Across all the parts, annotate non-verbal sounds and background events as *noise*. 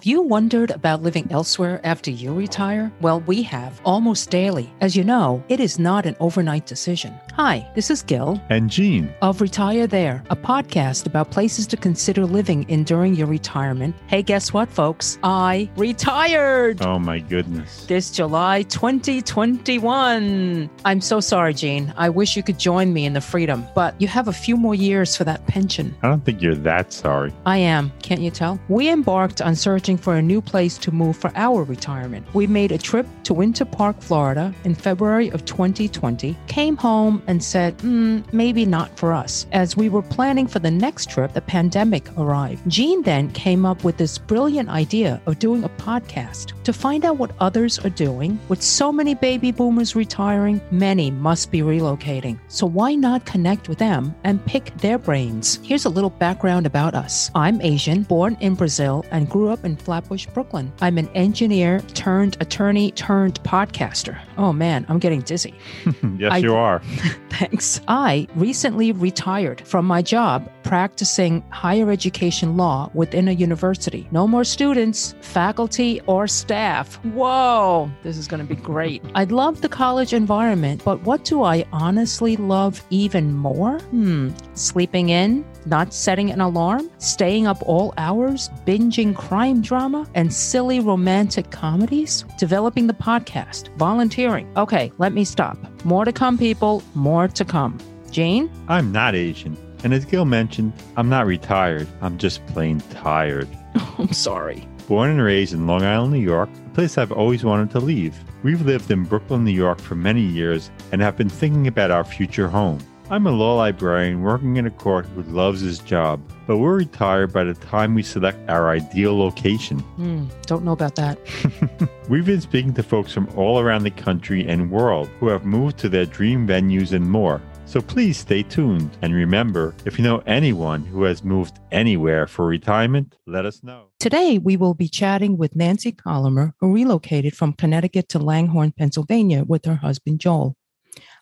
Have you wondered about living elsewhere after you retire? Well, we have almost daily. As you know, it is not an overnight decision. Hi, this is Gil. And Gene. Of Retire There, a podcast about places to consider living in during your retirement. Hey, guess what, folks? I retired. Oh, my goodness. This July 2021. I'm so sorry, Gene. I wish you could join me in the freedom, but you have a few more years for that pension. I don't think you're that sorry. I am. Can't you tell? We embarked on searching searching for a new place to move for our retirement. We made a trip to Winter Park, Florida in February of 2020, came home and said, mm, maybe not for us. As we were planning for the next trip, the pandemic arrived. Gene then came up with this brilliant idea of doing a podcast to find out what others are doing. With so many baby boomers retiring, many must be relocating. So why not connect with them and pick their brains? Here's a little background about us. I'm Asian, born in Brazil, and grew up in Flatbush, Brooklyn. I'm an engineer turned attorney turned podcaster. Oh man, I'm getting dizzy. *laughs* yes, I, you are. *laughs* thanks. I recently retired from my job practicing higher education law within a university. No more students, faculty, or staff. Whoa, this is going to be great. *laughs* I love the college environment, but what do I honestly love even more? Hmm, sleeping in, not setting an alarm, staying up all hours, binging crime drama and silly romantic comedies, developing the podcast, volunteering. Okay, let me stop. More to come, people. More to come. Jane? I'm not Asian. And as Gil mentioned, I'm not retired. I'm just plain tired. *laughs* I'm sorry. Born and raised in Long Island, New York, a place I've always wanted to leave. We've lived in Brooklyn, New York for many years and have been thinking about our future home. I'm a law librarian working in a court who loves his job, but we're retired by the time we select our ideal location. Mm, don't know about that. *laughs* We've been speaking to folks from all around the country and world who have moved to their dream venues and more. So please stay tuned. And remember, if you know anyone who has moved anywhere for retirement, let us know. Today, we will be chatting with Nancy Collamer, who relocated from Connecticut to Langhorne, Pennsylvania with her husband Joel.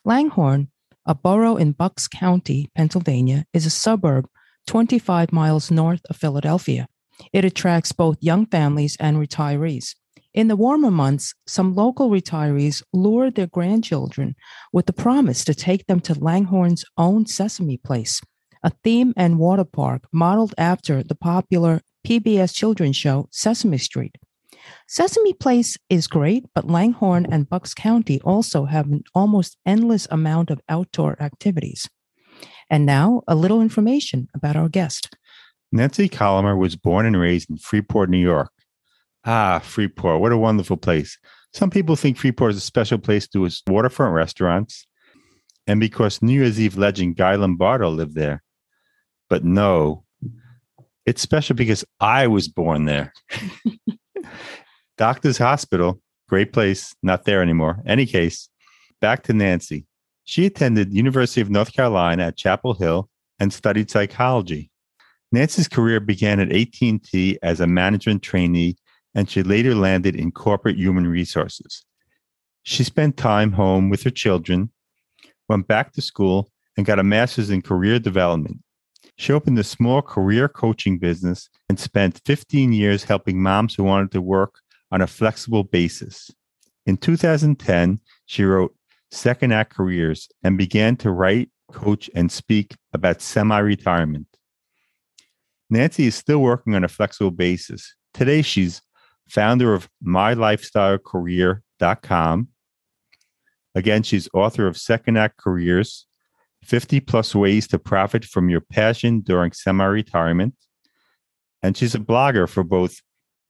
Langhorne a borough in Bucks County, Pennsylvania, is a suburb 25 miles north of Philadelphia. It attracts both young families and retirees. In the warmer months, some local retirees lure their grandchildren with the promise to take them to Langhorne's own Sesame Place, a theme and water park modeled after the popular PBS children's show Sesame Street. Sesame Place is great, but Langhorne and Bucks County also have an almost endless amount of outdoor activities. And now, a little information about our guest. Nancy Collamer was born and raised in Freeport, New York. Ah, Freeport, what a wonderful place. Some people think Freeport is a special place due to its waterfront restaurants and because New Year's Eve legend Guy Lombardo lived there. But no, it's special because I was born there. *laughs* Doctor's Hospital, great place, not there anymore. Any case, back to Nancy. She attended University of North Carolina at Chapel Hill and studied psychology. Nancy's career began at AT&T as a management trainee and she later landed in corporate human resources. She spent time home with her children, went back to school, and got a master's in career development. She opened a small career coaching business and spent 15 years helping moms who wanted to work on a flexible basis. In 2010, she wrote Second Act Careers and began to write, coach, and speak about semi retirement. Nancy is still working on a flexible basis. Today, she's founder of mylifestylecareer.com. Again, she's author of Second Act Careers 50 plus ways to profit from your passion during semi retirement. And she's a blogger for both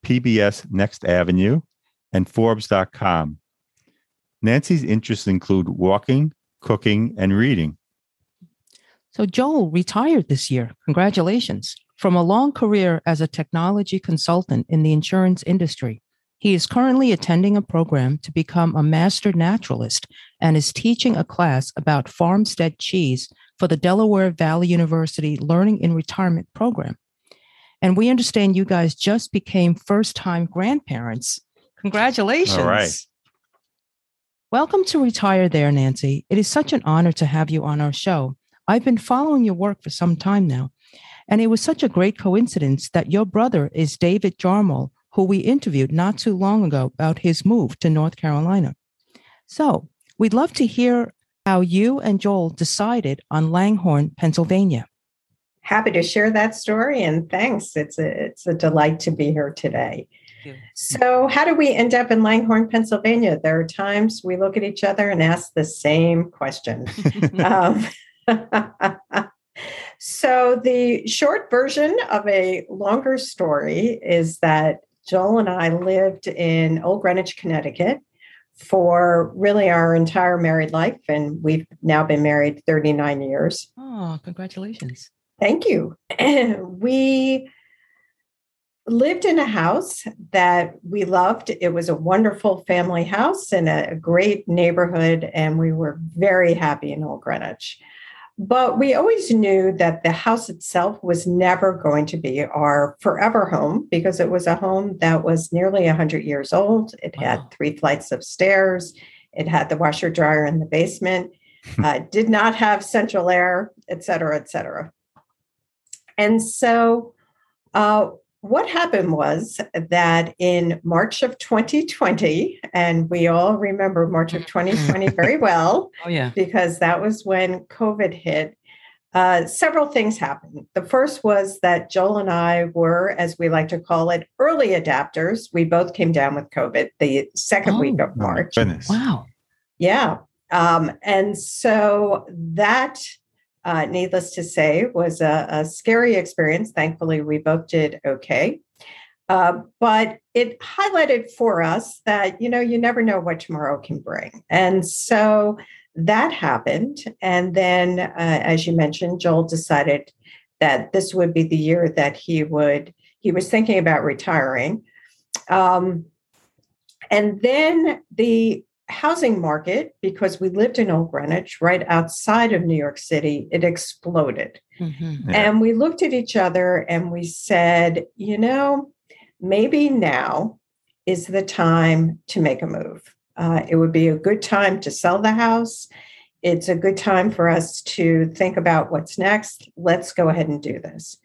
PBS Next Avenue, and Forbes.com. Nancy's interests include walking, cooking, and reading. So, Joel retired this year. Congratulations. From a long career as a technology consultant in the insurance industry, he is currently attending a program to become a master naturalist and is teaching a class about farmstead cheese for the Delaware Valley University Learning in Retirement program. And we understand you guys just became first time grandparents. Congratulations. All right. Welcome to Retire There, Nancy. It is such an honor to have you on our show. I've been following your work for some time now, and it was such a great coincidence that your brother is David Jarmel, who we interviewed not too long ago about his move to North Carolina. So we'd love to hear how you and Joel decided on Langhorne, Pennsylvania. Happy to share that story and thanks. It's a it's a delight to be here today. So, how do we end up in Langhorne, Pennsylvania? There are times we look at each other and ask the same question. *laughs* um, *laughs* so, the short version of a longer story is that Joel and I lived in Old Greenwich, Connecticut for really our entire married life. And we've now been married 39 years. Oh, congratulations. Thank you. *clears throat* we lived in a house that we loved. It was a wonderful family house in a great neighborhood, and we were very happy in Old Greenwich. But we always knew that the house itself was never going to be our forever home because it was a home that was nearly 100 years old. It wow. had three flights of stairs, it had the washer dryer in the basement, *laughs* uh, did not have central air, et cetera, et cetera. And so, uh, what happened was that in March of 2020, and we all remember March of 2020 *laughs* very well, oh, yeah. because that was when COVID hit. Uh, several things happened. The first was that Joel and I were, as we like to call it, early adapters. We both came down with COVID the second oh, week of March. Goodness. Wow. Yeah. Um, and so that uh, needless to say, was a, a, scary experience. Thankfully, we both did okay. Uh, but it highlighted for us that, you know, you never know what tomorrow can bring. And so that happened. And then, uh, as you mentioned, Joel decided that this would be the year that he would, he was thinking about retiring. Um, and then the housing market, because we lived in Old Greenwich, right outside of New York City, it exploded. Mm-hmm. Yeah. And we looked at each other and we said, you know, maybe now is the time to make a move. Uh, it would be a good time to sell the house. It's a good time for us to think about what's next. Let's go ahead and do this.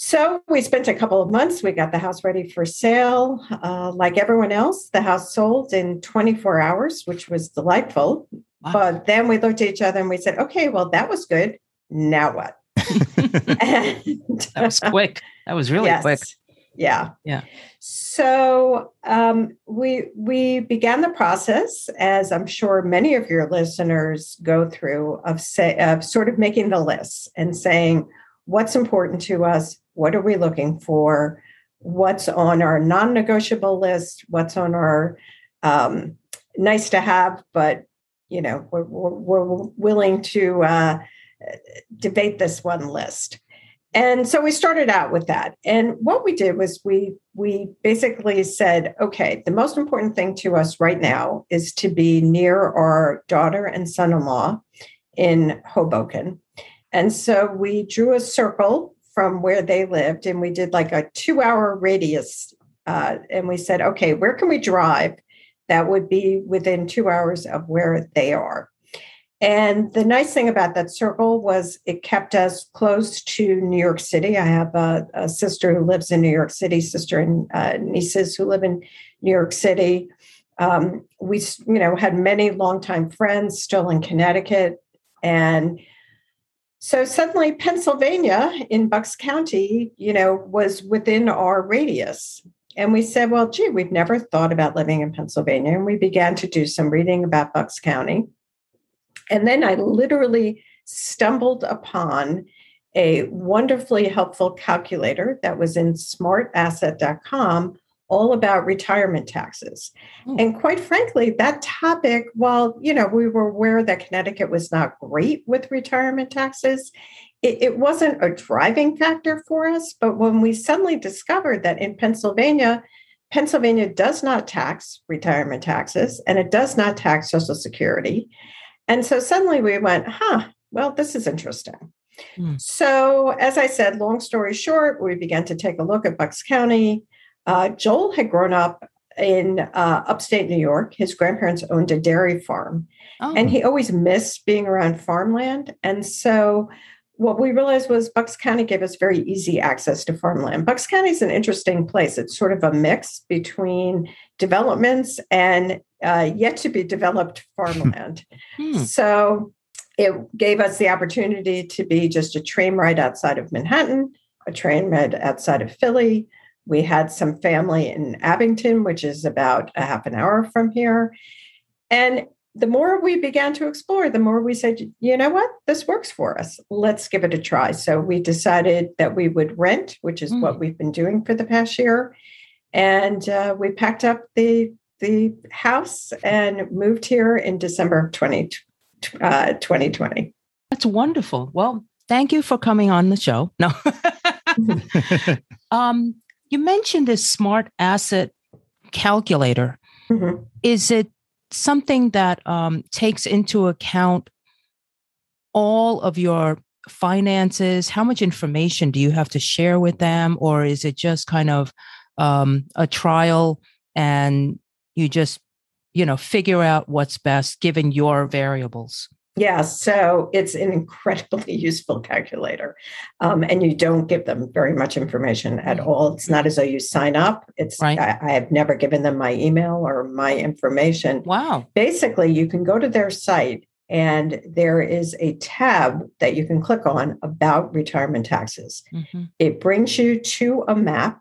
So we spent a couple of months. We got the house ready for sale. Uh, like everyone else, the house sold in 24 hours, which was delightful. Wow. But then we looked at each other and we said, okay, well, that was good. Now what? *laughs* and, that was quick. That was really yes, quick. Yeah. Yeah. So um, we we began the process, as I'm sure many of your listeners go through, of say of sort of making the list and saying what's important to us, what are we looking for? What's on our non negotiable list? What's on our um, nice to have, but you know, we're, we're, we're willing to uh, debate this one list. And so we started out with that. And what we did was we we basically said, okay, the most important thing to us right now is to be near our daughter and son-in-law in Hoboken. And so we drew a circle from where they lived and we did like a two hour radius. Uh, and we said, okay, where can we drive that would be within two hours of where they are? And the nice thing about that circle was it kept us close to New York City. I have a, a sister who lives in New York City, sister and uh, nieces who live in New York City. Um, we, you know, had many longtime friends still in Connecticut, and so suddenly Pennsylvania in Bucks County, you know, was within our radius. And we said, well, gee, we've never thought about living in Pennsylvania. And we began to do some reading about Bucks County. And then I literally stumbled upon a wonderfully helpful calculator that was in smartasset.com all about retirement taxes. Oh. And quite frankly, that topic, while you know we were aware that Connecticut was not great with retirement taxes, it, it wasn't a driving factor for us. But when we suddenly discovered that in Pennsylvania, Pennsylvania does not tax retirement taxes and it does not tax Social Security. And so suddenly we went, huh, well, this is interesting. Mm. So, as I said, long story short, we began to take a look at Bucks County. Uh, Joel had grown up in uh, upstate New York. His grandparents owned a dairy farm, oh. and he always missed being around farmland. And so what we realized was Bucks County gave us very easy access to farmland. Bucks County is an interesting place. It's sort of a mix between developments and uh, yet to be developed *laughs* farmland. hmm. So it gave us the opportunity to be just a train ride outside of Manhattan, a train ride outside of Philly. We had some family in Abington, which is about a half an hour from here. And the more we began to explore, the more we said, you know what, this works for us. Let's give it a try. So we decided that we would rent, which is mm. what we've been doing for the past year. And uh, we packed up the the house and moved here in December of 20, uh, 2020. That's wonderful. Well, thank you for coming on the show. No. *laughs* *laughs* um, you mentioned this smart asset calculator. Mm-hmm. Is it something that um, takes into account all of your finances? How much information do you have to share with them? Or is it just kind of um, a trial and you just, you know, figure out what's best given your variables? Yeah, so it's an incredibly *laughs* useful calculator. Um, and you don't give them very much information at mm-hmm. all. It's not as though you sign up. It's right. I, I, have never given them my email or my information. Wow. Basically, you can go to their site and there is a tab that you can click on about retirement taxes. Mm-hmm. It brings you to a map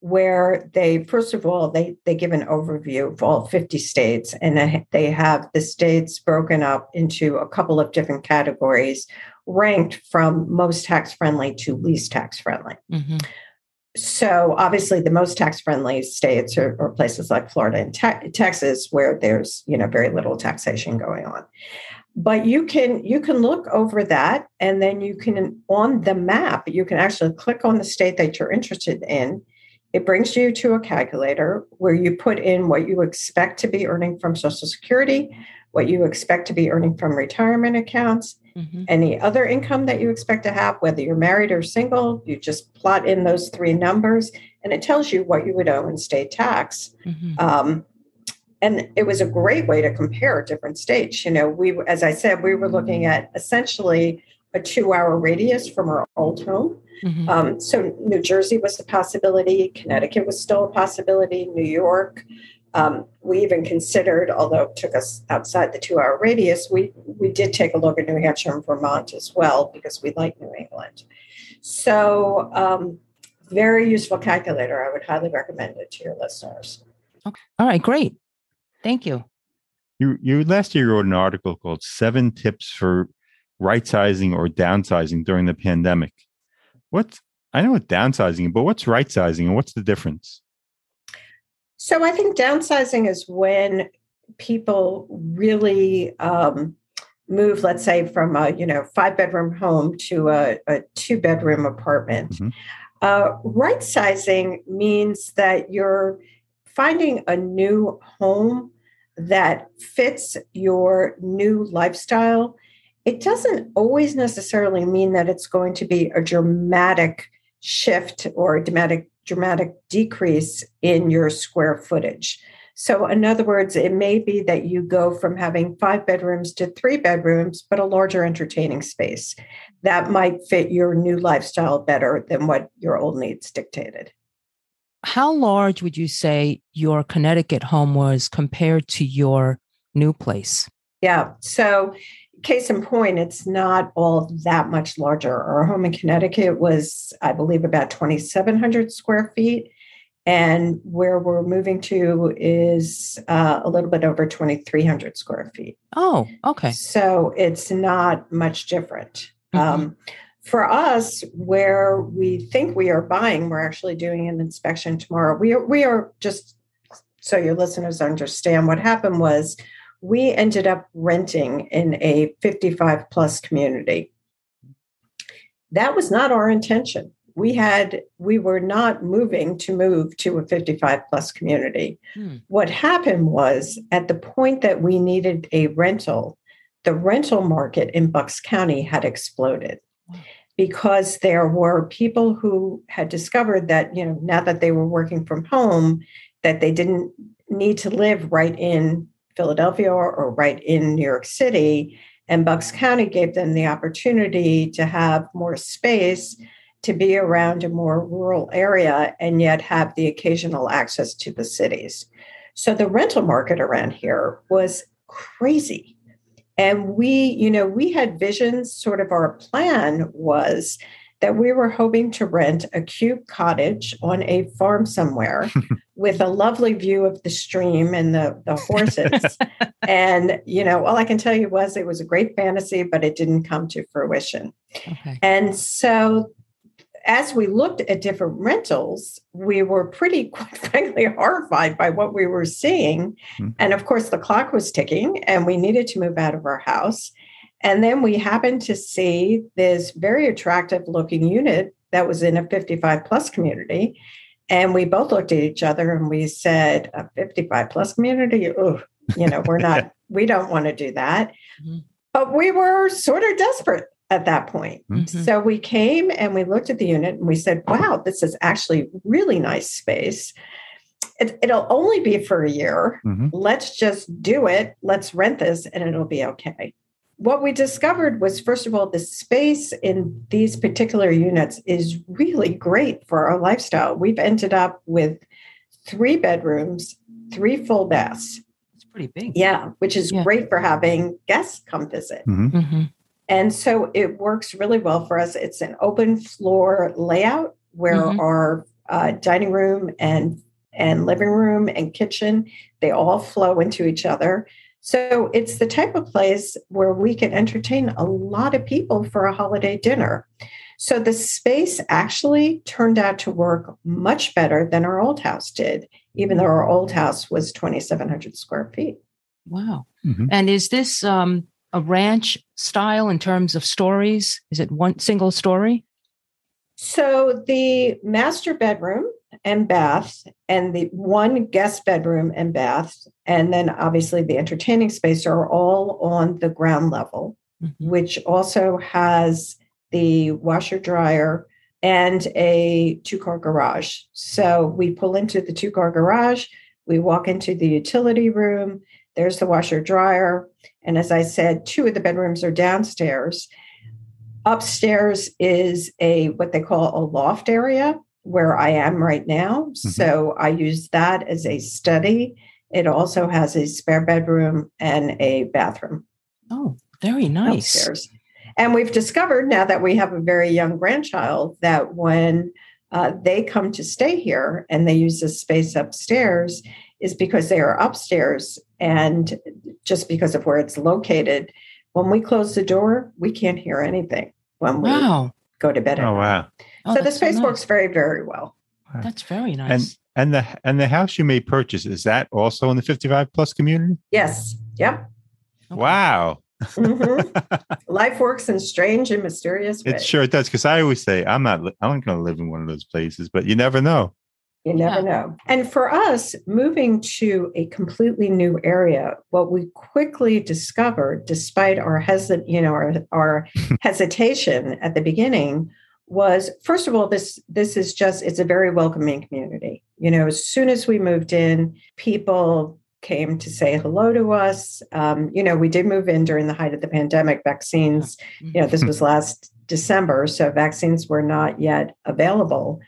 where they first of all they they give an overview of all 50 states and they have the states broken up into a couple of different categories ranked from most tax friendly to least tax friendly mm-hmm. so obviously the most tax friendly states are, are, places like florida and te- texas where there's you know very little taxation going on but you can you can look over that and then you can on the map you can actually click on the state that you're interested in it brings you to a calculator where you put in what you expect to be earning from Social Security, what you expect to be earning from retirement accounts, mm-hmm. any other income that you expect to have, whether you're married or single. You just plot in those three numbers and it tells you what you would owe in state tax. Mm-hmm. Um, and it was a great way to compare different states. You know, we, as I said, we were looking at essentially a two hour radius from our old home. Mm-hmm. Um, so New Jersey was a possibility, Connecticut was still a possibility, New York. Um, we even considered, although it took us outside the two hour radius, we, we did take a look at New Hampshire and Vermont as well because we like New England. So, um, very useful calculator. I would highly recommend it to your listeners. Okay. All right, great. Thank you. You, you last year wrote an article called Seven Tips for Right Sizing or Downsizing During the Pandemic. What's I know what downsizing, but what's right sizing and what's the difference? So I think downsizing is when people really um, move, let's say, from a you know five bedroom home to a, a two bedroom apartment. Mm-hmm. Uh, right sizing means that you're finding a new home that fits your new lifestyle it doesn't always necessarily mean that it's going to be a dramatic shift or a dramatic dramatic decrease in your square footage. So, in other words, it may be that you go from having five bedrooms to three bedrooms, but a larger entertaining space that might fit your new lifestyle better than what your old needs dictated. How large would you say your Connecticut home was compared to your new place? Yeah. So case in point, it's not all that much larger. Our home in Connecticut was, I believe, about 2,700 square feet. And where we're moving to is uh, a little bit over 2,300 square feet. Oh, okay. So it's not much different. Mm-hmm. Um, for us, where we think we are buying, we're actually doing an inspection tomorrow. We are, we are just so your listeners understand what happened was we ended up renting in a 55 plus community. That was not our intention. We had we were not moving to move to a 55 plus community. Hmm. What happened was at the point that we needed a rental, the rental market in Bucks County had exploded because there were people who had discovered that, you know, now that they were working from home, that they didn't need to live right in Philadelphia or, right in New York City. And Bucks mm-hmm. County gave them the opportunity to have more space to be around a more rural area and yet have the occasional access to the cities. So the rental market around here was crazy. And we, you know, we had visions, sort of our plan was that we were hoping to rent a cube cottage on a farm somewhere *laughs* with a lovely view of the stream and the, the horses. *laughs* and, you know, all I can tell you was it was a great fantasy, but it didn't come to fruition. Okay. And so as we looked at different rentals, we were pretty, *laughs* quite frankly, horrified by what we were seeing. Mm-hmm. And of course, the clock was ticking and we needed to move out of our house. And then we happened to see this very attractive looking unit that was in a 55 plus community. And we both looked at each other and we said, a 55 plus community? Oh, you know, we're not, *laughs* we don't want to do that. Mm-hmm. But we were sort of desperate at that point. Mm-hmm. So we came and we looked at the unit and we said, wow, this is actually really nice space. It, will only be for a year. Mm-hmm. Let's just do it. Let's rent this and it'll be okay what we discovered was first of all the space in these particular units is really great for our lifestyle we've ended up with three bedrooms three full baths it's pretty big yeah which is yeah. great for having guests come visit mm-hmm. Mm-hmm. and so it works really well for us it's an open floor layout where mm-hmm. our uh, dining room and and living room and kitchen they all flow into each other so it's the type of place where we can entertain a lot of people for a holiday dinner. So the space actually turned out to work much better than our old house did, even though our old house was 2,700 square feet. Wow. Mm-hmm. And is this um, a ranch style in terms of stories? Is it one single story? So the master bedroom and bath and the one guest bedroom and bath and then obviously the entertaining space are all on the ground level mm-hmm. which also has the washer dryer and a two car garage so we pull into the two car garage we walk into the utility room there's the washer dryer and as i said two of the bedrooms are downstairs upstairs is a what they call a loft area where I am right now. Mm-hmm. So I use that as a study. It also has a spare bedroom and a bathroom. Oh, very nice. Upstairs. And we've discovered now that we have a very young grandchild that when uh, they come to stay here and they use this space upstairs, is because they are upstairs and just because of where it's located. When we close the door, we can't hear anything when we wow. go to bed. oh, wow. Oh, so the space so nice. works very, very well. That's very nice. And and the and the house you may purchase is that also in the 55 plus community? Yes. Yep. Okay. Wow. mm-hmm. *laughs* Life works in strange and mysterious ways. It sure does. Because I always say I'm not. I'm not going to live in one of those places, but you never know. You never yeah. know. And for us, moving to a completely new area, what we quickly discovered, despite our hesit, you know, our, our *laughs* hesitation at the beginning, was first of all this this is just it's a very welcoming community. You know as soon as we moved in people came to say hello to us. Um, you know we did move in during the height of the pandemic. Vaccines you know this was last december so vaccines were not yet available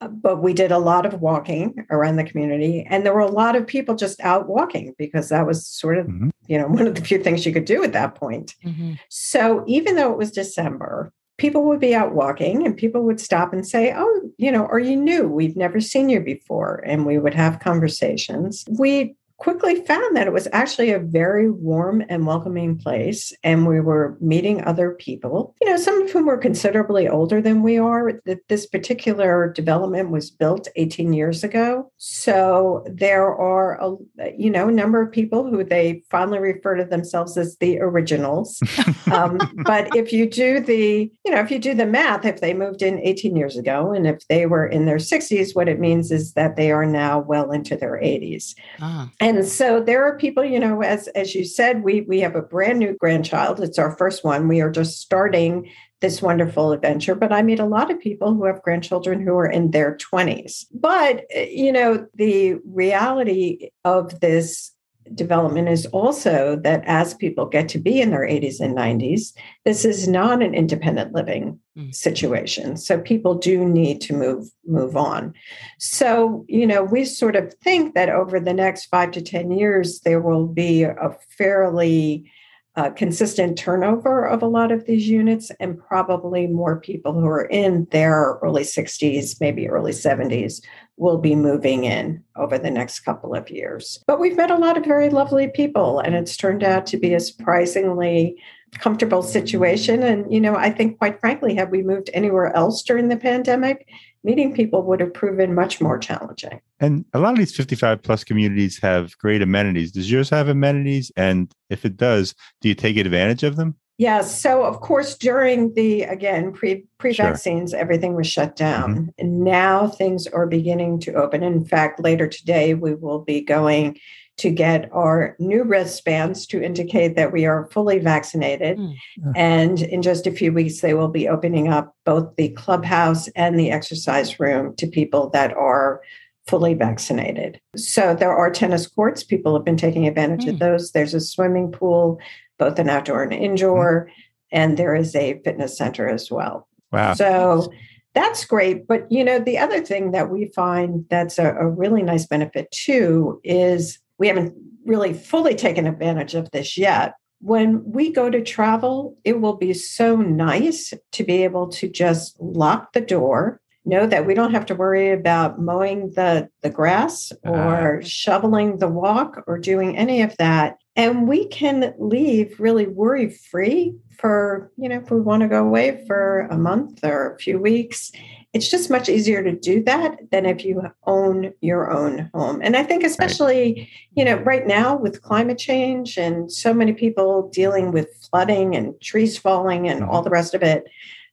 but we did a lot of walking around the community and there were a lot of people just out walking because that was sort of mm-hmm. you know *laughs* one of the few things you could do at that point mm-hmm. so even though it was december people would be out walking and people would stop and say, Oh, you know, are you new? We've never seen you before. And we would have conversations. We quickly found that it was actually a very warm and welcoming place. And we were meeting other people, you know, some of whom were considerably older than we are. This particular development was built 18 years ago. So there are, a, you know, a number of people who they fondly refer to themselves as the originals. *laughs* um, but if you do the, you know, if you do the math, if they moved in 18 years ago and if they were in their 60s, what it means is that they are now well into their 80s. Ah and so there are people you know as as you said we we have a brand new grandchild. It's our first one. We are just starting this wonderful adventure. But i meet a lot of people who have grandchildren who are in their 20s but eh, you know the reality of this development is also that as people get to be in their 80s and 90s, this is not an independent living mm. situation. So people do need to move move on. So, you know, we sort of think that over the next 5 to 10 years there will be a fairly uh, consistent turnover of a lot of these units and probably more people who are in their early 60s, maybe early 70s, will be moving in over the next couple of years. But we've met a lot of very lovely people, and it's turned out to be a surprisingly comfortable situation. And, you know, I think, quite frankly, had we moved anywhere else during the pandemic, meeting people would have proven much more challenging. And a lot of these 55 plus communities have great amenities. Does yours have amenities? And if it does, do you take advantage of them? Yes. So, of course, during the again pre pre vaccines, sure. everything was shut down. Mm-hmm. And now things are beginning to open. In fact, later today, we will be going to get our new wristbands to indicate that we are fully vaccinated. Mm. And in just a few weeks, they will be opening up both the clubhouse and the exercise room to people that are fully vaccinated. So there are tennis courts. People have been taking advantage mm. of those. There's a swimming pool, both an outdoor and indoor, mm. and there is a fitness center as well. Wow. So that's great. But you know, the other thing that we find that's a, a really nice benefit too is we haven't really fully taken advantage of this yet. When we go to travel, it will be so nice to be able to just lock the door, know that we don't have to worry about mowing the, the grass or uh. shoveling the walk or doing any of that. And we can leave really worry free for, you know, if we want to go away for a month or a few weeks it's just much easier to do that than if you own your own home. And I think, especially, right. you know, right now with climate change and so many people dealing with flooding and trees falling and all mm-hmm. the rest of it,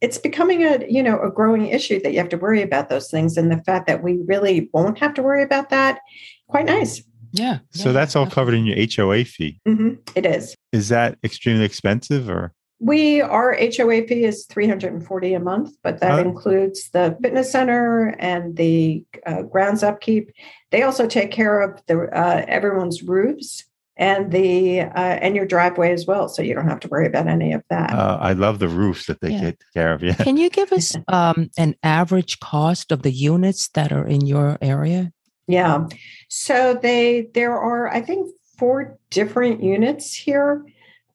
it's becoming a you know a growing issue that you have to worry about those things. And the fact that we really won't have to worry about that quite nice. Yeah. So yeah, that's all covered in your hoa fee. Mm-hmm, it is. Is that extremely expensive or we our HOA fee is 340 a month, but that includes the fitness center and the uh, grounds upkeep. They also take care of the uh, everyone's roofs and the uh, and your driveway as well, so you don't have to worry about any of that. Uh, I love the roofs that they yeah. take care of. Yeah. Can you give us *laughs* um, an average cost of the units that are in your area? Yeah. So they there are I think four different units here.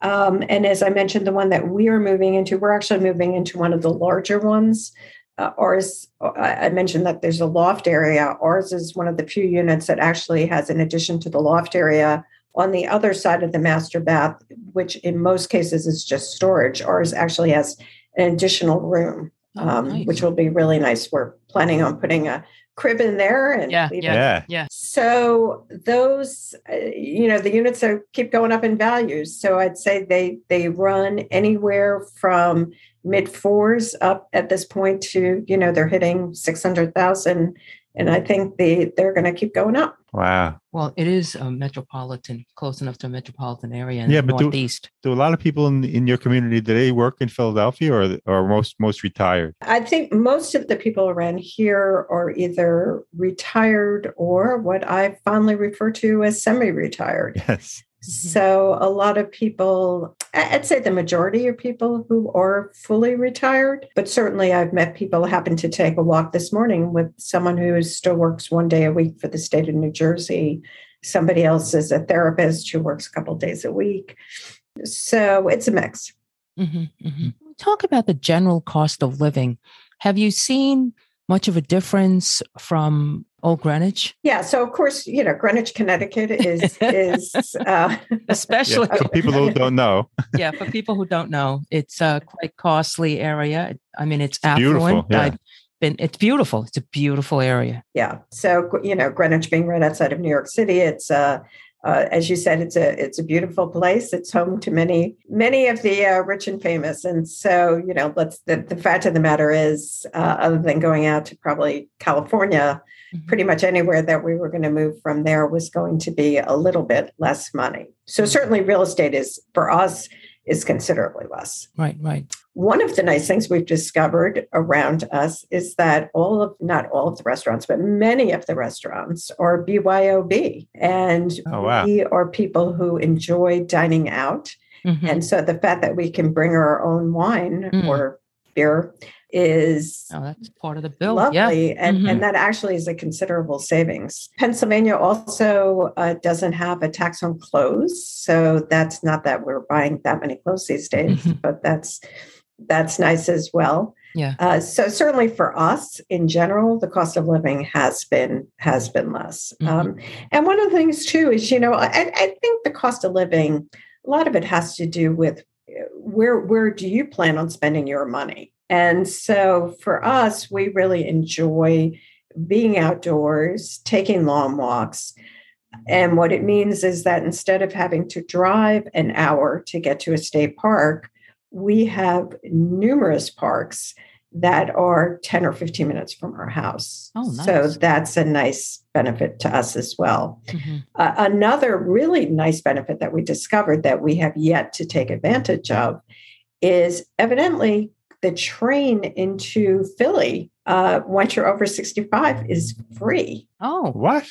Um, and as I mentioned, the one that we are moving into, we're actually moving into one of the larger ones. Uh, ours, I mentioned that there's a loft area. Ours is one of the few units that actually has, in addition to the loft area, on the other side of the master bath, which in most cases is just storage. Ours actually has an additional room, oh, um, nice. which will be really nice. We're planning on putting a crib in there and yeah, yeah, yeah. So those, uh, you know, the units are keep going up in values. So I'd say they they run anywhere from mid fours up at this point to you know they're hitting six hundred thousand and I think they they're going to keep going up. Wow. Well, it is a metropolitan, close enough to a metropolitan area in yeah, but Northeast. Do, do a lot of people in in your community do they work in Philadelphia or or most most retired? I think most of the people around here are either retired or what I fondly refer to as semi-retired. Yes. Mm-hmm. So a lot of people, I'd say the majority of people who are fully retired, but certainly I've met people happen to take a walk this morning with someone who still works one day a week for the state of New Jersey. Somebody else is a therapist who works a couple days a week. So it's a mix. Mm-hmm, mm-hmm. Talk about the general cost of living. Have you seen much of a difference from Old Greenwich? Yeah. So of course, you know, Greenwich, Connecticut is is *laughs* uh, especially yeah, for people who don't know. *laughs* yeah, for people who don't know, it's a quite costly area. I mean, it's affluent. Beautiful, yeah. Been, it's beautiful. It's a beautiful area. Yeah. So you know, Greenwich being right outside of New York City, it's uh, uh, as you said, it's a it's a beautiful place. It's home to many many of the uh, rich and famous, and so you know, let's the, the fact of the matter is, uh, other than going out to probably California, mm-hmm. pretty much anywhere that we were going to move from there was going to be a little bit less money. So certainly, real estate is for us is considerably less. Right, right. One of the nice things we've discovered around us is that all of, not all of the restaurants, but many of the restaurants are BYOB. And Oh, wow. we are people who enjoy dining out. Mhm. And so the fact that we can bring our own wine Mm. or beer is Oh, that's part of the bill. lovely Yeah. and, Mhm. and that actually is a considerable savings pennsylvania also uh, doesn't have a tax on clothes so that's not that we're buying that many clothes these days Mhm. but that's that's nice as well Yeah. uh, so certainly for us in general the cost of living has been has been less Mhm. um, and one of the things too is you know I, I think the cost of living a lot of it has to do with uh, where where do you plan on spending your money and so for us we really enjoy being outdoors taking long walks and what it means is that instead of having to drive an hour to get to a state park we have numerous parks that are 10 or 15 minutes from our house Oh, so that's a nice benefit to us as well Mhm. uh, another really nice benefit that we discovered that we have yet to take advantage of is evidently the train into Philly, uh, once you're over 65, is free. Oh, what?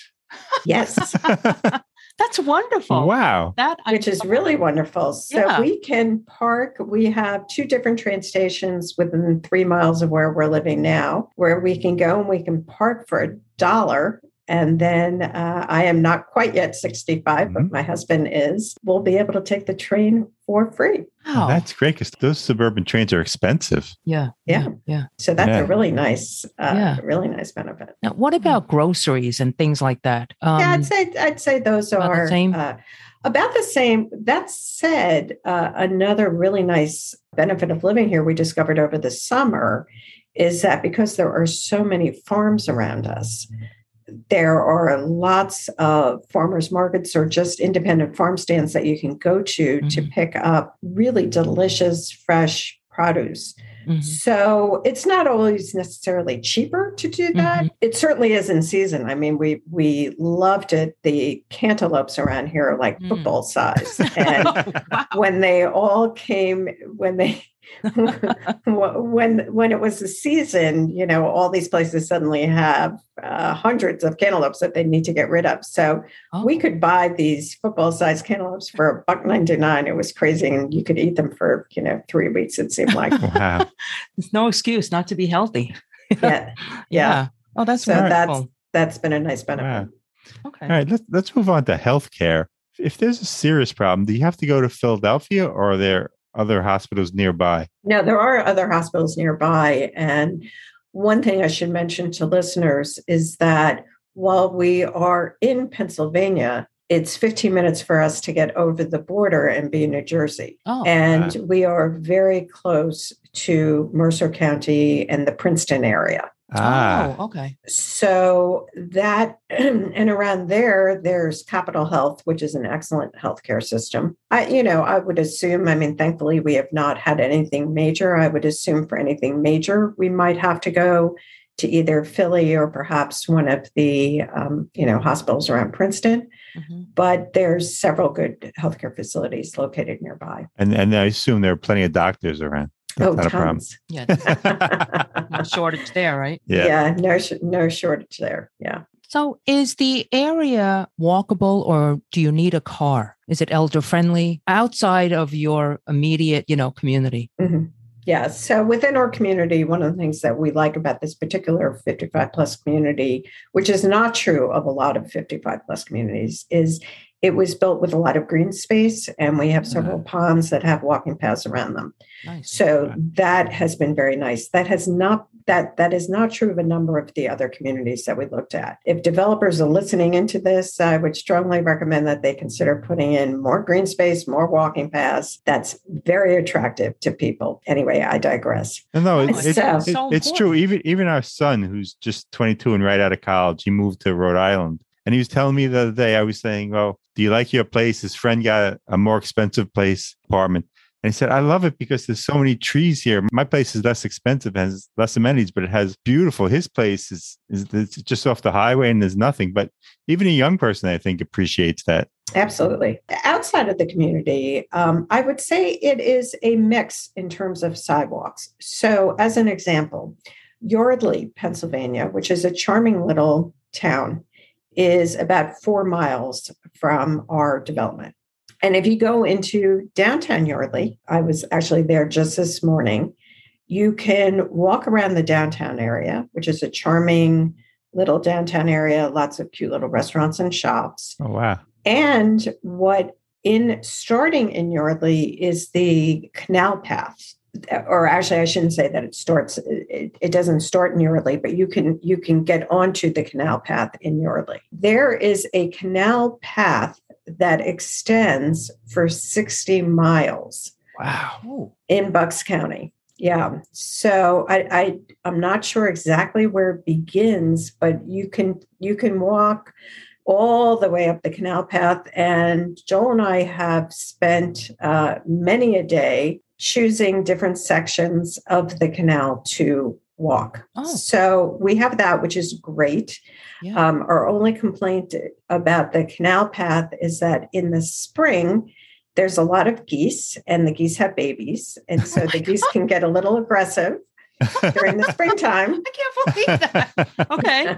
Yes, *laughs* that's wonderful. wow. That I which is really wonderful. So Yeah. we can park. We have two different train stations within three miles of where we're living now, where we can go and we can park for a dollar. And then uh, I am not quite yet 65, but Mhm. my husband is. We'll be able to take the train for free. Wow. That's great because those suburban trains are expensive. yeah. Yeah. Yeah. So that's Yeah. a really nice, uh, Yeah. really nice benefit. Now, what about groceries and things like that? Um, yeah, I'd say I'd say those about the are same? Uh, about the same. That said, uh, another really nice benefit of living here we discovered over the summer is that because there are so many farms around us, there are lots of farmers markets or just independent farm stands that you can go to to Mhm. pick up really delicious fresh produce. mhm. So it's not always necessarily cheaper to do that. Mhm. It certainly is in season. I mean, we we loved it. The cantaloupes around here are like Mm. football size, *laughs* and wow. when they all came, when they *laughs* when when it was the season, you know, all these places suddenly have uh, hundreds of cantaloupes that they need to get rid of. So Oh, we could buy these football sized cantaloupes for a buck ninety nine. It was crazy, and you could eat them for you know three weeks. It seemed like. *laughs* Wow. *laughs* There's no excuse not to be healthy. yeah, yeah. Oh, that's So wonderful. that's that's been a nice benefit. okay. All right, let's let's move on to healthcare. If there's a serious problem, do you have to go to Philadelphia or are there other hospitals nearby? No, there are other hospitals nearby. And one thing I should mention to listeners is that while we are in Pennsylvania, it's 15 minutes for us to get over the border and be in New Jersey. Oh, And we are very close to Mercer County and the Princeton area. Ah, oh, okay. So that *clears throat* and around there, there's Capital Health, which is an excellent healthcare system. I, you know, I would assume. I mean, thankfully, we have not had anything major. I would assume for anything major, we might have to go to either Philly or perhaps one of the, um, you know, hospitals around Princeton. Mhm. But there's several good healthcare facilities located nearby. and and I assume there are plenty of doctors around. That's oh, not a problem. Yeah. *laughs* No shortage there, right? Yeah. yeah, no, sh- no shortage there. Yeah. So, is the area walkable or do you need a car? Is it elder friendly outside of your immediate, you know, community? Mhm. Yeah. So within our community, one of the things that we like about this particular 55 plus community, which is not true of a lot of 55 plus communities, is it was built with a lot of green space and we have several mm-hmm. ponds that have walking paths around them. Nice. So that has been very nice. That has not that that is not true of a number of the other communities that we looked at. If developers are listening into this, I would strongly recommend that they consider putting in more green space, more walking paths. That's very attractive to people. Anyway, I digress. No, no, it, It's it- so- it- so it's true. Even even our son, who's just 22 and right out of college, he moved to Rhode Island, and he was telling me the other day. I was saying, "Well, do you like your place?" His friend got a, a more expensive place apartment. And he said, I love it because there's so many trees here. My place is less expensive, has less amenities, but it has beautiful. His place is, is it's just off the highway and there's nothing. But even a young person, I think, appreciates that. Absolutely. Outside of the community, um, I would say it is a mix in terms of sidewalks. So, as an example, Yardley, Pennsylvania, which is a charming little town, is about four miles from our development. And if you go into downtown Yardley, I was actually there just this morning, you can walk around the downtown area, which is a charming little downtown area, lots of cute little restaurants and shops. Oh, wow. And what in starting in Yardley is the canal path or actually i shouldn't say that it starts it, it, doesn't start in Yardley, but you can you can get onto the canal path in Yardley. there is a canal path that extends for 60 miles. Wow. In Bucks County. Yeah. So I, I I'm not sure exactly where it begins, but you can you can walk all the way up the canal path. And Joel and I have spent uh, many a day choosing different sections of the canal to walk. Oh. So we have that, which is great. Yeah. Um, our only complaint about the canal path is that in the spring, there's a lot of geese, and the geese have babies. And so oh the geese God. can get a little aggressive during the springtime. *laughs* I can't believe that. Okay.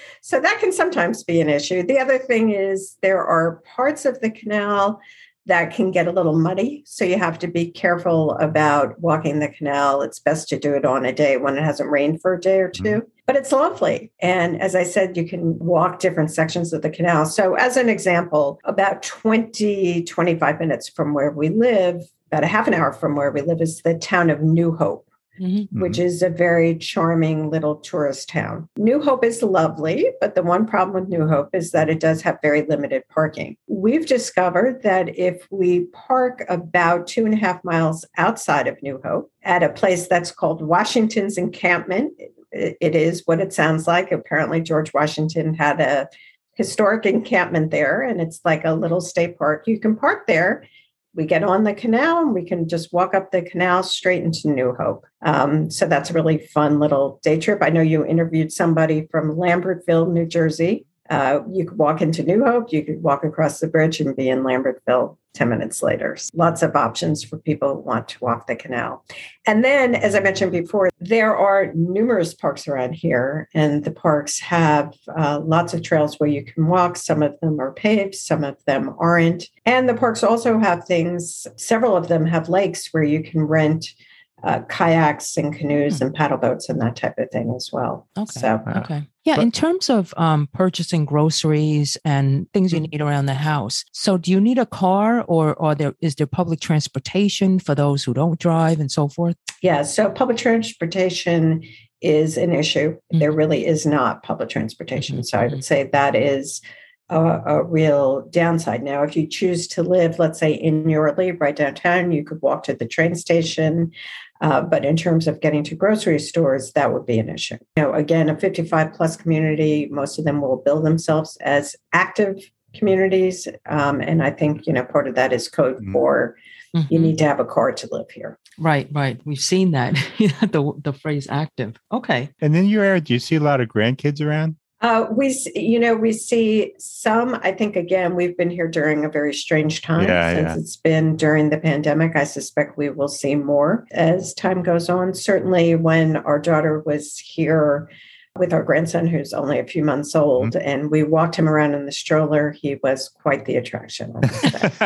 *laughs* so that can sometimes be an issue. The other thing is there are parts of the canal that can get a little muddy. So you have to be careful about walking the canal. It's best to do it on a day when it hasn't rained for a day or 2 mm-hmm. But it's lovely. And as I said, you can walk different sections of the canal. So, as an example, about 20, 25 minutes from where we live, about a half an hour from where we live, is the town of New Hope mm-hmm. which is a very charming little tourist town. New Hope is lovely, but the one problem with New Hope is that it does have very limited parking. We've discovered that if we park about two and a half miles outside of New Hope at a place that's called Washington's Encampment, it is what it sounds like. Apparently, George Washington had a historic encampment there, and it's like a little state park. You can park there we get on the canal and we can just walk up the canal straight into New Hope. Um, so that's a really fun little day trip. I know you interviewed somebody from Lambertville, New Jersey. Uh, you could walk into New Hope, you could walk across the bridge and be in Lambertville 10 minutes later. Lots of options for people who want to walk the canal. And then, as I mentioned before, there are numerous parks around here, and the parks have uh, lots of trails where you can walk. Some of them are paved, some of them aren't. And the parks also have things, several of them have lakes where you can rent uh, kayaks and canoes and paddle boats and that type of thing as well. Okay. So, okay. Yeah. But, in terms of um, purchasing groceries and things you mm-hmm. need around the house. So, do you need a car or, or there is there public transportation for those who don't drive and so forth? Yeah. So, public transportation is an issue. Mm-hmm. There really is not public transportation. Mm-hmm. So, I would say that is a, a, real downside. Now, if you choose to live, let's say in Yardley, right downtown, you could walk to the train station. Uh, but in terms of getting to grocery stores, that would be an issue. You know, again, a 55 plus community, most of them will build themselves as active communities. Um, and I think, you know, part of that is code mm-hmm. for mm-hmm. you need to have a car to live here. Right, right. We've seen that, *laughs* the, the phrase active. Okay. And then you are, do you see a lot of grandkids around? Uh, we, you know, we see some. I think again, we've been here during a very strange time yeah, since yeah. it's been during the pandemic. I suspect we will see more as time goes on. Certainly, when our daughter was here with our grandson, who's only a few months old, mm-hmm. and we walked him around in the stroller, he was quite the attraction. *laughs*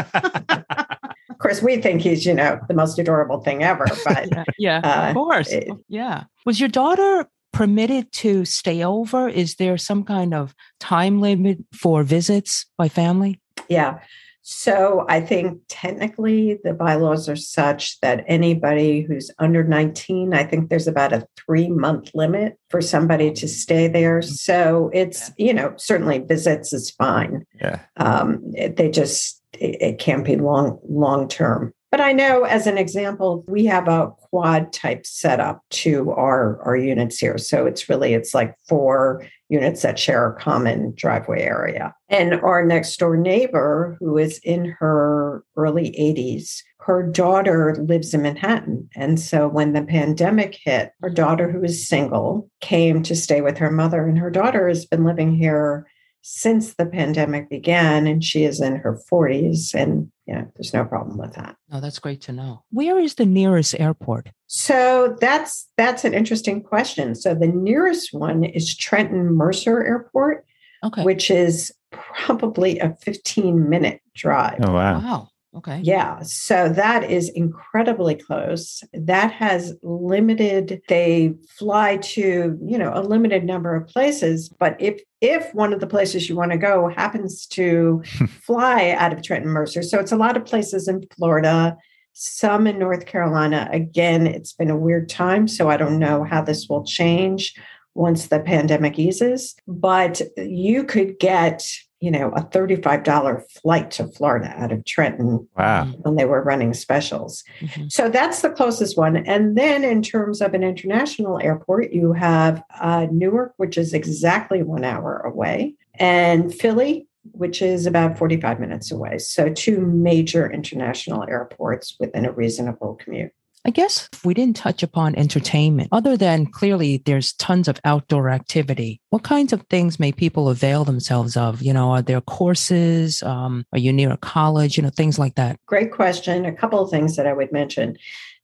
of course, we think he's, you know, the most adorable thing ever. But *laughs* yeah, yeah uh, of course, it, yeah. Was your daughter permitted to stay over? Is there some kind of time limit for visits by family? Yeah. So I think technically the bylaws are such that anybody who's under 19, I think there's about a three month limit for somebody to stay there. Mm-hmm. So it's, you know, certainly visits is fine. Yeah. Um, they just, it, it can't be long, long term. But I know, as an example, we have a quad type setup to our, our units here. So it's really, it's like four units that share a common driveway area. And our next door neighbor, who is in her early 80s, her daughter lives in Manhattan. And so when the pandemic hit, her daughter, who is single, came to stay with her mother. And her daughter has been living here since the pandemic began and she is in her 40s and yeah there's no problem with that. No, that's great to know. Where is the nearest airport? So that's that's an interesting question. So the nearest one is trenton mercer airport okay. which is probably a 15 minute drive. Oh wow. Wow Okay. Yeah. So that is incredibly close. That has limited, they fly to, you know, a limited number of places. But if if one of the places you want to go happens to *laughs* fly out of Trenton Mercer, so it's a lot of places in Florida, some in North Carolina. Again, it's been a weird time, so I don't know how this will change once the pandemic eases. But you could get you know, a $35 flight to Florida out of Trenton wow. when they were running specials. Mm-hmm. So that's the closest one. And then in terms of an international airport, you have uh, Newark, which is exactly one hour away, and Philly, which is about 45 minutes away. So two major international airports within a reasonable commute. I guess we didn't touch upon entertainment, other than clearly there's tons of outdoor activity. What kinds of things may people avail themselves of? You know, are there courses? Um, are you near a college? You know, things like that. Great question. A couple of things that I would mention.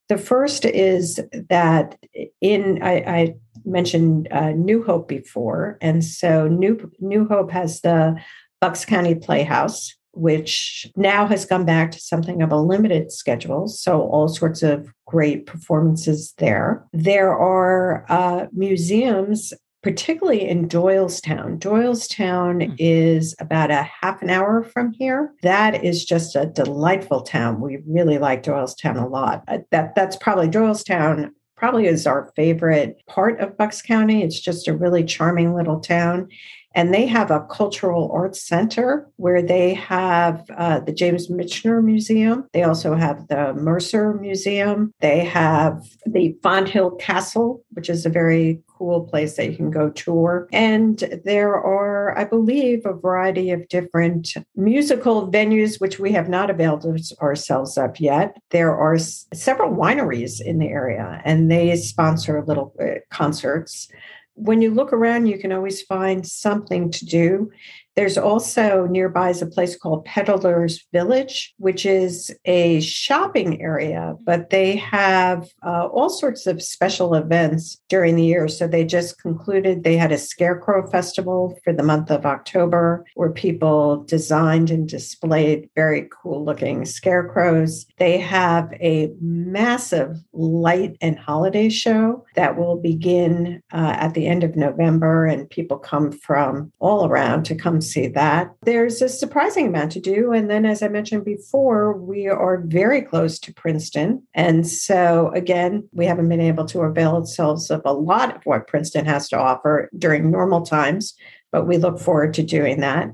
The first is that in I, I mentioned uh, New Hope before, and so New New Hope has the Bucks County Playhouse, which now has come back to something of a limited schedule. So, all sorts of great performances there. There are uh, museums, particularly in Doylestown. Doylestown mm. is about a half an hour from here. That is just a delightful town. We really like Doylestown a lot. Uh, that, that's probably Doylestown probably is our favorite part of Bucks County. It's just a really charming little town. And they have a cultural arts center where they have uh, the James Michener Museum. They also have the Mercer Museum. They have the Fonthill Castle, which is a very cool place that you can go tour. And there are, I believe, a variety of different musical venues, which we have not availed ourselves of yet. There are several wineries in the area, and they sponsor little uh, concerts when you look around, you can always find something to do. There's also nearby is a place called Peddler's Village, which is a shopping area, but they have uh, all sorts of special events during the year. So they just concluded they had a scarecrow festival for the month of October where people designed and displayed very cool looking scarecrows. They have a massive light and holiday show that will begin uh, at the end of November, and people come from all around to come see that. There's a surprising amount to do. And then, as I mentioned before, we are very close to Princeton. And so, again, we haven't been able to avail ourselves of a lot of what Princeton has to offer during normal times, but we look forward to doing that.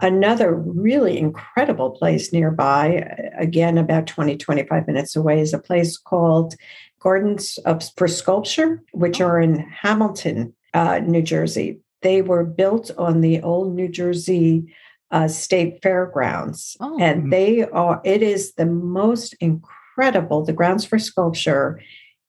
Another really incredible place nearby, again, about 20, 25 minutes away, is a place called Gardens for Sculpture, which are in Hamilton, uh, New Jersey. They were built on the old New Jersey uh, State Fairgrounds, oh. and they are. It is the most incredible. The grounds for sculpture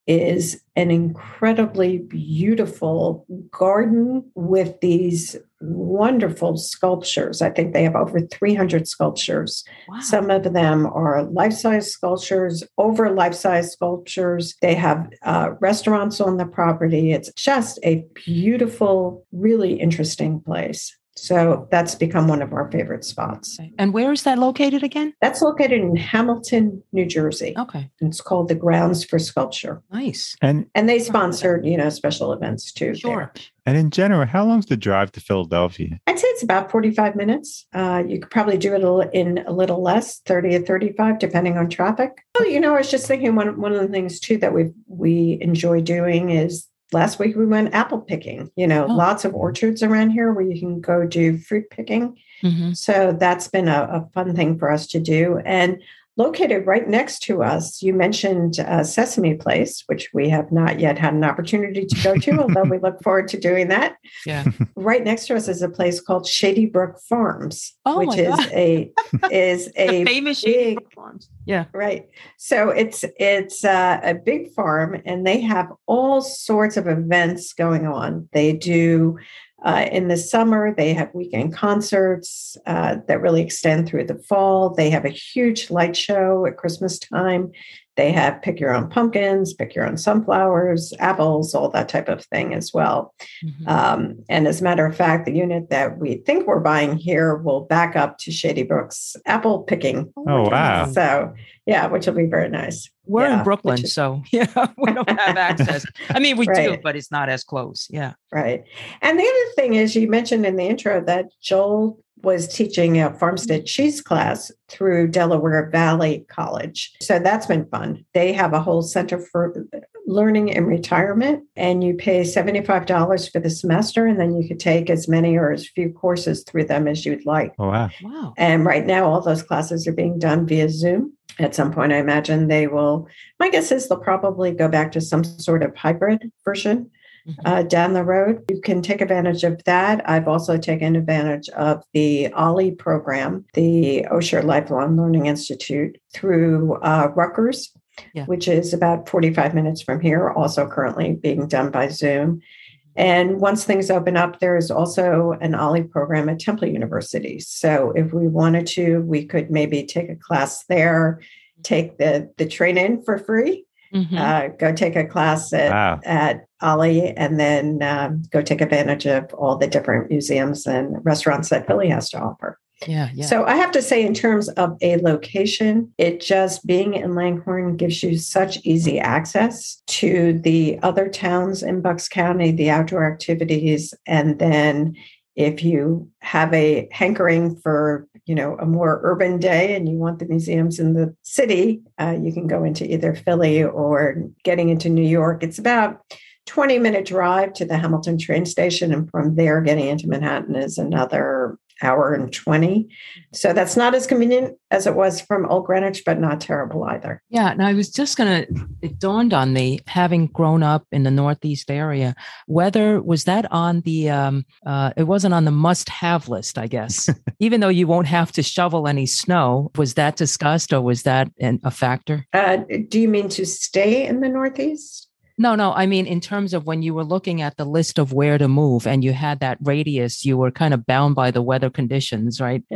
is an incredibly beautiful garden with these wonderful sculptures. I think they have over 300 sculptures. Wow. Some of them are life size sculptures, over life size sculptures. They have uh, restaurants on the property. It's just a beautiful, really interesting place. So that's become one of our favorite spots. And where is that located again? That's located in Hamilton, New Jersey. Okay. It's called the Grounds for Sculpture. Nice. And and they sponsored, you know, special events too. Sure. There. And in general, how long's the drive to Philadelphia? I'd say it's about 45 minutes. Uh, you could probably do it in a little less, 30 or 35, depending on traffic. Oh, you know, I was just thinking one, one of the things too that we we enjoy doing is last week we went apple picking you know oh. lots of orchards around here where you can go do fruit picking mm-hmm. so that's been a, a, fun thing for us to do and located right next to us. You mentioned uh, Sesame Place, which we have not yet had an opportunity to go to, *laughs* although we look forward to doing that. Yeah. *laughs* Right next to us is a place called Shady Brook Farms, Oh which is God. a *laughs* is a The famous Shady Brook Farms. Yeah. Right. So it's it's uh, a big farm, and they have all sorts of events going on. They do uh, in the summer. They have weekend concerts uh, that really extend through the fall. They have a huge light show at Christmas time. They have pick your own pumpkins, pick your own sunflowers, apples, all that type of thing as well. Mhm. Um, and as a matter of fact, the unit that we think we're buying here will back up to Shady Brook's apple picking Oh, wow. so, yeah, which will be very nice. We're Yeah, in Brooklyn, is- so *laughs* yeah, we don't have access. I mean, we do, but it's not as close. Yeah. Right. And the other thing is, you mentioned in the intro that Joel was teaching a farmstead cheese class through Delaware Valley College. So that's been fun. They have a whole center for learning and retirement, and you pay $75 for the semester, and then you could take as many or as few courses through them as you'd like. Oh, wow. Wow. And right now, all those classes are being done via Zoom. At some point, I imagine they will. My guess is they'll probably go back to some sort of hybrid version. Uh, down the road. You can take advantage of that. I've also taken advantage of the OLLI program, the Osher Lifelong Learning Institute, through uh, Rutgers, Yeah. which is about 45 minutes from here, also currently being done by Zoom. And once things open up, there is also an OLLI program at Temple University. So if we wanted to, we could maybe take a class there, take the, the train in for free, Mhm. uh, go take a class at, Wow. at OLLI, and then um, go take advantage of all the different museums and restaurants that Philly has to offer. yeah. Yeah. So I have to say, in terms of a location, it just being in Langhorne gives you such easy access to the other towns in Bucks County, the outdoor activities, and then if you have a hankering for you know a more urban day and you want the museums in the city uh, you can go into either philly or getting into new york it's about 20 minute drive to the hamilton train station and from there getting into manhattan is another hour and 20 so that's not as convenient as it was from old greenwich but not terrible either Yeah, and I was just gonna. It dawned on me, having grown up in the Northeast area, whether was that on the. Um, uh, it wasn't on the must-have list, I guess. *laughs* Even though you won't have to shovel any snow, was that discussed or was that an, a factor? uh, do you mean to stay in the northeast No, no. I mean, in terms of when you were looking at the list of where to move, and you had that radius, you were kind of bound by the weather conditions, right? *laughs*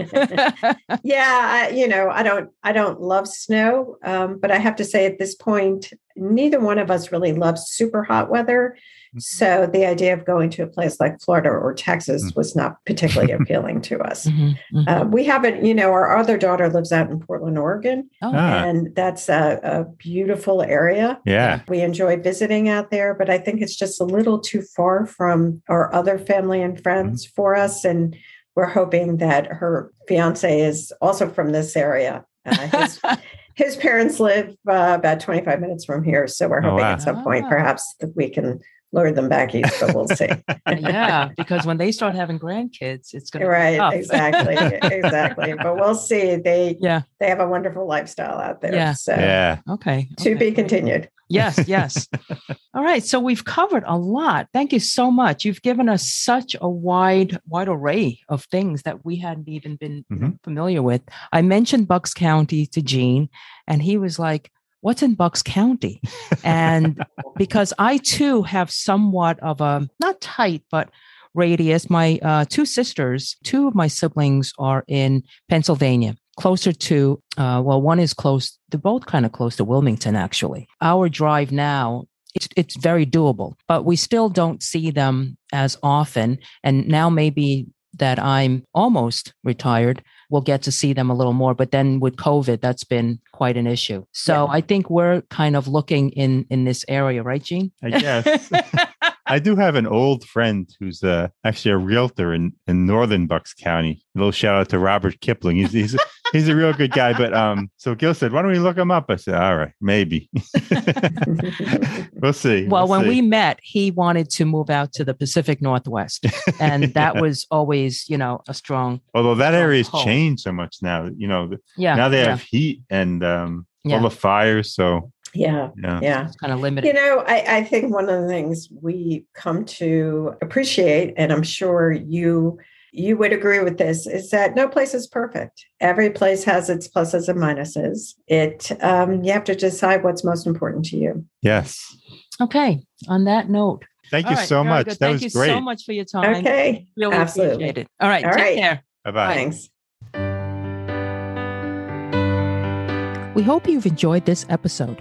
yeah I, you know i don't i don't love snow um, but i have to say at this point neither one of us really loves super hot weather so the idea of going to a place like florida or texas was not particularly appealing to us Mhm, mhm. uh, we haven't you know our other daughter lives out in portland oregon oh, Ah. and that's a, a beautiful area Yeah. we enjoy visiting out there, but I think it's just a little too far from our other family and friends for us. And we're hoping that her fiance is also from this area. Uh, his, *laughs* his parents live uh, about 25 minutes from here. So we're Oh, hoping wow. at some point, Ah. perhaps, that we can lure them back east, but we'll see. *laughs* yeah, because when they start having grandkids, it's going to right, exactly, exactly. But we'll see. They Yeah. they have a wonderful lifestyle out there. Yeah. So Yeah. Okay. to okay. be continued. Yes, yes. *laughs* All right. So we've covered a lot. Thank you so much. You've given us such a wide, wide array of things that we hadn't even been you know, Mhm. familiar with. I mentioned Bucks County to Gene, and he was like, What's in Bucks County? And *laughs* because I too have somewhat of a not tight, but radius. My uh, two sisters, two of my siblings are in Pennsylvania, closer to, uh, well, one is close, they're both kind of close to Wilmington, actually. Our drive now, it's, it's very doable, but we still don't see them as often. And now maybe that I'm almost retired, we'll get to see them a little more. But then with COVID, that's been quite an issue. So Yeah. I think we're kind of looking in in this area, right, Gene? I guess. *laughs* I do have an old friend who's uh, actually a realtor in, in northern Bucks County. A little shout out to Robert Kipling. He's he's he's a real good guy. But um, so Gil said, "Why don't we look him up?" I said, "All right, maybe." *laughs* we'll see. Well, we'll when see. we met, he wanted to move out to the Pacific Northwest. *laughs* And that Yeah. was always, you know, a strong, although that area's pull. changed so much now. You know, yeah. now they yeah, have heat and um, Yeah. all the fires. So yeah, yeah, yeah. It's kind of limited. You know, I, I think one of the things we come to appreciate, and I'm sure you you would agree with this, is that no place is perfect. Every place has its pluses and minuses. It um, you have to decide what's most important to you. yes. okay. On that note, Thank you right, so much. good. That Thank was you great. so much for your time. Okay, Really absolutely. appreciate it. All right. All take right. care. Bye bye. thanks. We hope you've enjoyed this episode.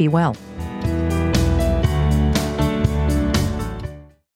be well.